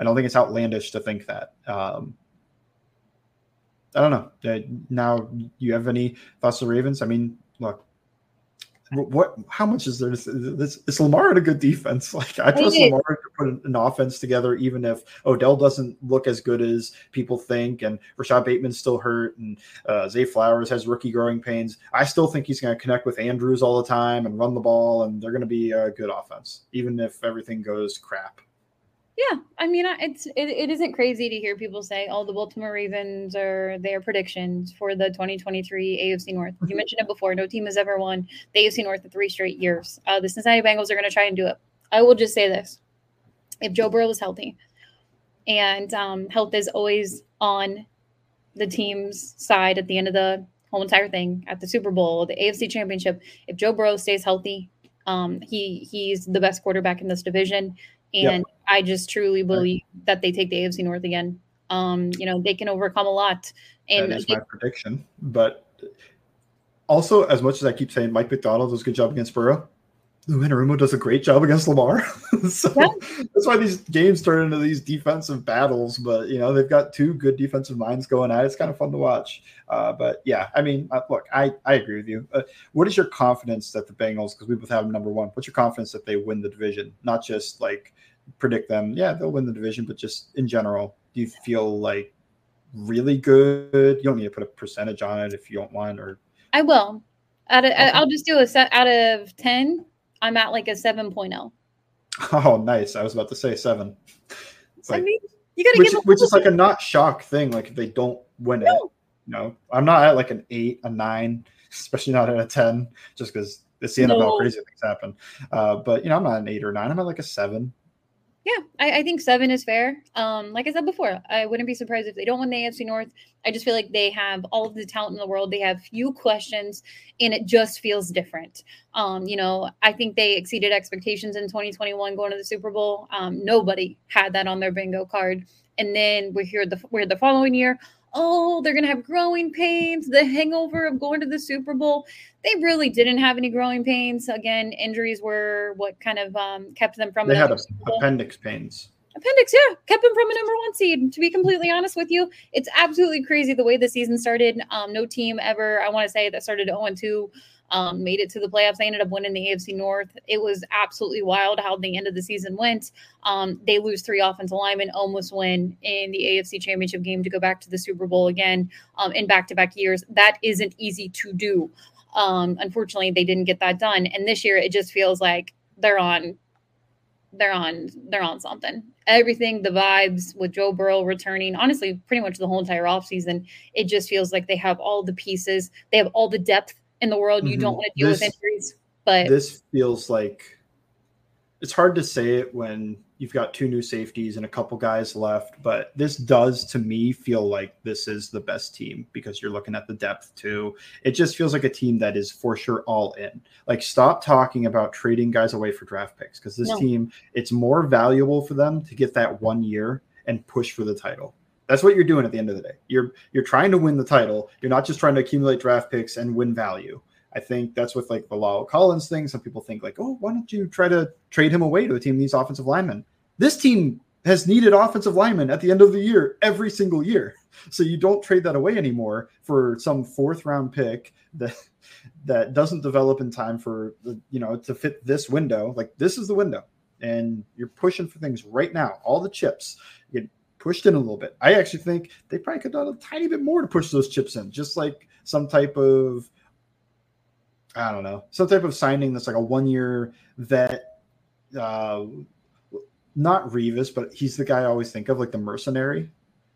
I don't think it's outlandish to think that. Um, I don't know. Uh, now, you have any thoughts on Ravens? I mean, look, what how much is there? This, is Lamar a good defense? *laughs* Like I trust Lamar to put an offense together, even if Odell doesn't look as good as people think, and Rashod Bateman's still hurt, and uh, Zay Flowers has rookie growing pains. I still think he's going to connect with Andrews all the time and run the ball, and they're going to be a good offense, even if everything goes crap. Yeah, I mean, it's it, it isn't crazy to hear people say, "Oh, the Baltimore Ravens are their predictions for the 2023 AFC North." You mm-hmm. mentioned it before. No team has ever won the AFC North in three straight years. Uh, the Cincinnati Bengals are going to try and do it. I will just say this: if Joe Burrow is healthy, and um, health is always on the team's side at the end of the whole entire thing at the Super Bowl, the AFC Championship, if Joe Burrow stays healthy, Um, he he's the best quarterback in this division, and yep. I just truly believe right. that they take the AFC North again. Um, you know, they can overcome a lot. And that is my prediction. But also, as much as I keep saying Mike Macdonald does a good job against Burrow, Lou Anarumo does a great job against Lamar. *laughs* so yeah. that's why these games turn into these defensive battles. But you know they've got two good defensive minds going at it. It's kind of fun to watch. Uh, but yeah, I mean, uh, look, I I agree with you. Uh, what is your confidence that the Bengals, because we both have them number one, what's your confidence that they win the division? Not just like predict them. Yeah, they'll win the division, but just in general, do you feel like really good? You don't need to put a percentage on it if you don't want, or I will. Out of, okay. I'll just do a set out of ten. I'm at like a 7.0. Oh, nice. I was about to say seven. Like, I mean, you gotta which, give which is like a not shock thing. Like if they don't win no. it, no, I'm not at like an eight, a nine, *laughs* especially not at a 10, just because it's the NFL no. crazy things happen. Uh, but you know, I'm not an eight or nine. I'm at like a seven. Yeah, I, I, think seven is fair. Um, like I said before, I wouldn't be surprised if they don't win the AFC North. I just feel like they have all of the talent in the world. They have few questions, and it just feels different. Um, you know, I think they exceeded expectations in 2021 going to the Super Bowl. Um, nobody had that on their bingo card. And then we're here the we're the following year oh, they're going to have growing pains, the hangover of going to the Super Bowl. They really didn't have any growing pains. Again, injuries were what kind of um, kept them from. They had a, appendix pains. Appendix, yeah, kept them from a number one seed. To be completely honest with you, it's absolutely crazy the way the season started. Um, no team ever, I want to say, that started 0 2 um, made it to the playoffs. They ended up winning the AFC North. It was absolutely wild how the end of the season went. Um, they lose three offensive linemen, almost win in the AFC Championship game to go back to the Super Bowl again um, in back to back years. That isn't easy to do. Um, unfortunately, they didn't get that done. And this year, it just feels like they're on they're on they're on something. Everything, the vibes with Joe Burrow returning, honestly, pretty much the whole entire offseason, it just feels like they have all the pieces. They have all the depth in the world. You mm-hmm. don't want to deal this, with injuries. But this feels like it's hard to say it when you've got two new safeties and a couple guys left, but this does to me feel like this is the best team because you're looking at the depth too. It just feels like a team that is for sure all in. Like stop talking about trading guys away for draft picks because this no. team it's more valuable for them to get that one year and push for the title. That's what you're doing at the end of the day. You're you're trying to win the title. You're not just trying to accumulate draft picks and win value. I think that's with like the La'el Collins thing. Some people think like, oh, why don't you try to trade him away to a team that needs offensive linemen? This team has needed offensive linemen at the end of the year every single year. So you don't trade that away anymore for some fourth round pick that that doesn't develop in time for the you know to fit this window. Like this is the window, and you're pushing for things right now. All the chips. You pushed in a little bit. I actually think they probably could have done a tiny bit more to push those chips in, just like some type of I don't know, some type of signing that's like a one year vet. Uh, not Revis, but he's the guy I always think of, like the mercenary.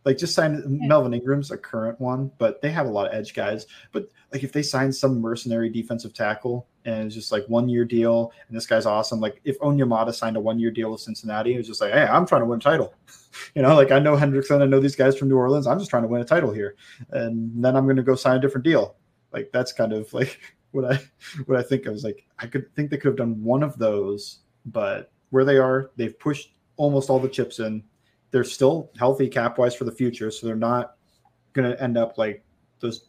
Like just sign Melvin Ingram's a current one, but they have a lot of edge guys. But like if they sign some mercenary defensive tackle and it's just like one year deal, and this guy's awesome. Like if Onyemata signed a one year deal with Cincinnati, it was just like, hey, I'm trying to win a title. *laughs* you know, like I know Hendrickson, I know these guys from New Orleans. I'm just trying to win a title here, and then I'm going to go sign a different deal. Like that's kind of *laughs* like what I what I think. I was like, I could think they could have done one of those, but where they are, they've pushed almost all the chips in they're still healthy cap wise for the future, so they're not going to end up like those,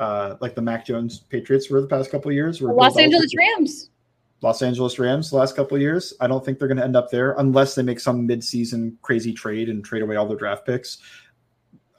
uh, like the Mac Jones Patriots were the past couple years. Los Angeles Rams. Los Angeles Rams the last couple of years. I don't think they're going to end up there unless they make some midseason crazy trade and trade away all their draft picks.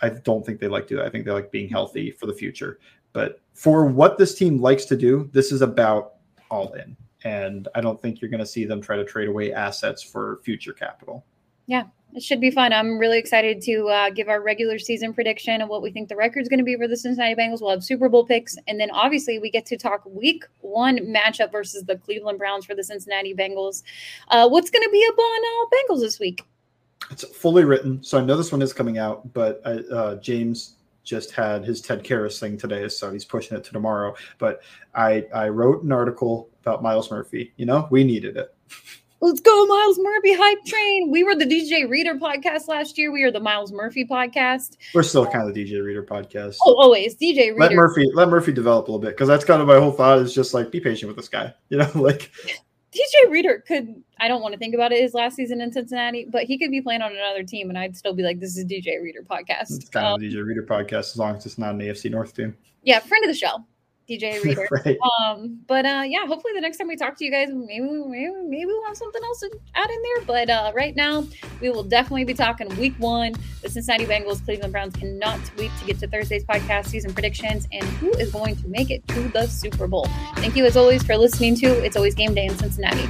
I don't think they like to do that. I think they like being healthy for the future. But for what this team likes to do, this is about all in. And I don't think you're going to see them try to trade away assets for future capital. Yeah, it should be fun. I'm really excited to uh, give our regular season prediction of what we think the record is going to be for the Cincinnati Bengals. We'll have Super Bowl picks, and then obviously we get to talk Week One matchup versus the Cleveland Browns for the Cincinnati Bengals. Uh, what's going to be up on uh, Bengals this week? It's fully written, so I know this one is coming out. But uh, James just had his Ted Karras thing today, so he's pushing it to tomorrow. But I I wrote an article about Myles Murphy. You know, we needed it. *laughs* Let's go, Myles Murphy hype train. We were the DJ Reader podcast last year. We are the Myles Murphy podcast. We're still kind of the DJ Reader podcast. Oh, always DJ Reader. Let Murphy let Murphy develop a little bit because that's kind of my whole thought is just like be patient with this guy. *laughs* You know, like DJ Reader could, I don't want to think about it his last season in Cincinnati, but he could be playing on another team and I'd still be like, this is DJ Reader podcast. It's kind um, of DJ Reader podcast as long as it's not an AFC North team. Yeah, friend of the show. DJ *laughs* Reader. right. Um, but uh, yeah, hopefully the next time we talk to you guys, maybe maybe maybe we'll have something else to add in there. But uh, right now, we will definitely be talking Week One. The Cincinnati Bengals, Cleveland Browns cannot wait to get to Thursday's podcast season predictions and who is going to make it to the Super Bowl. Thank you as always for listening to It's Always Game Day in Cincinnati.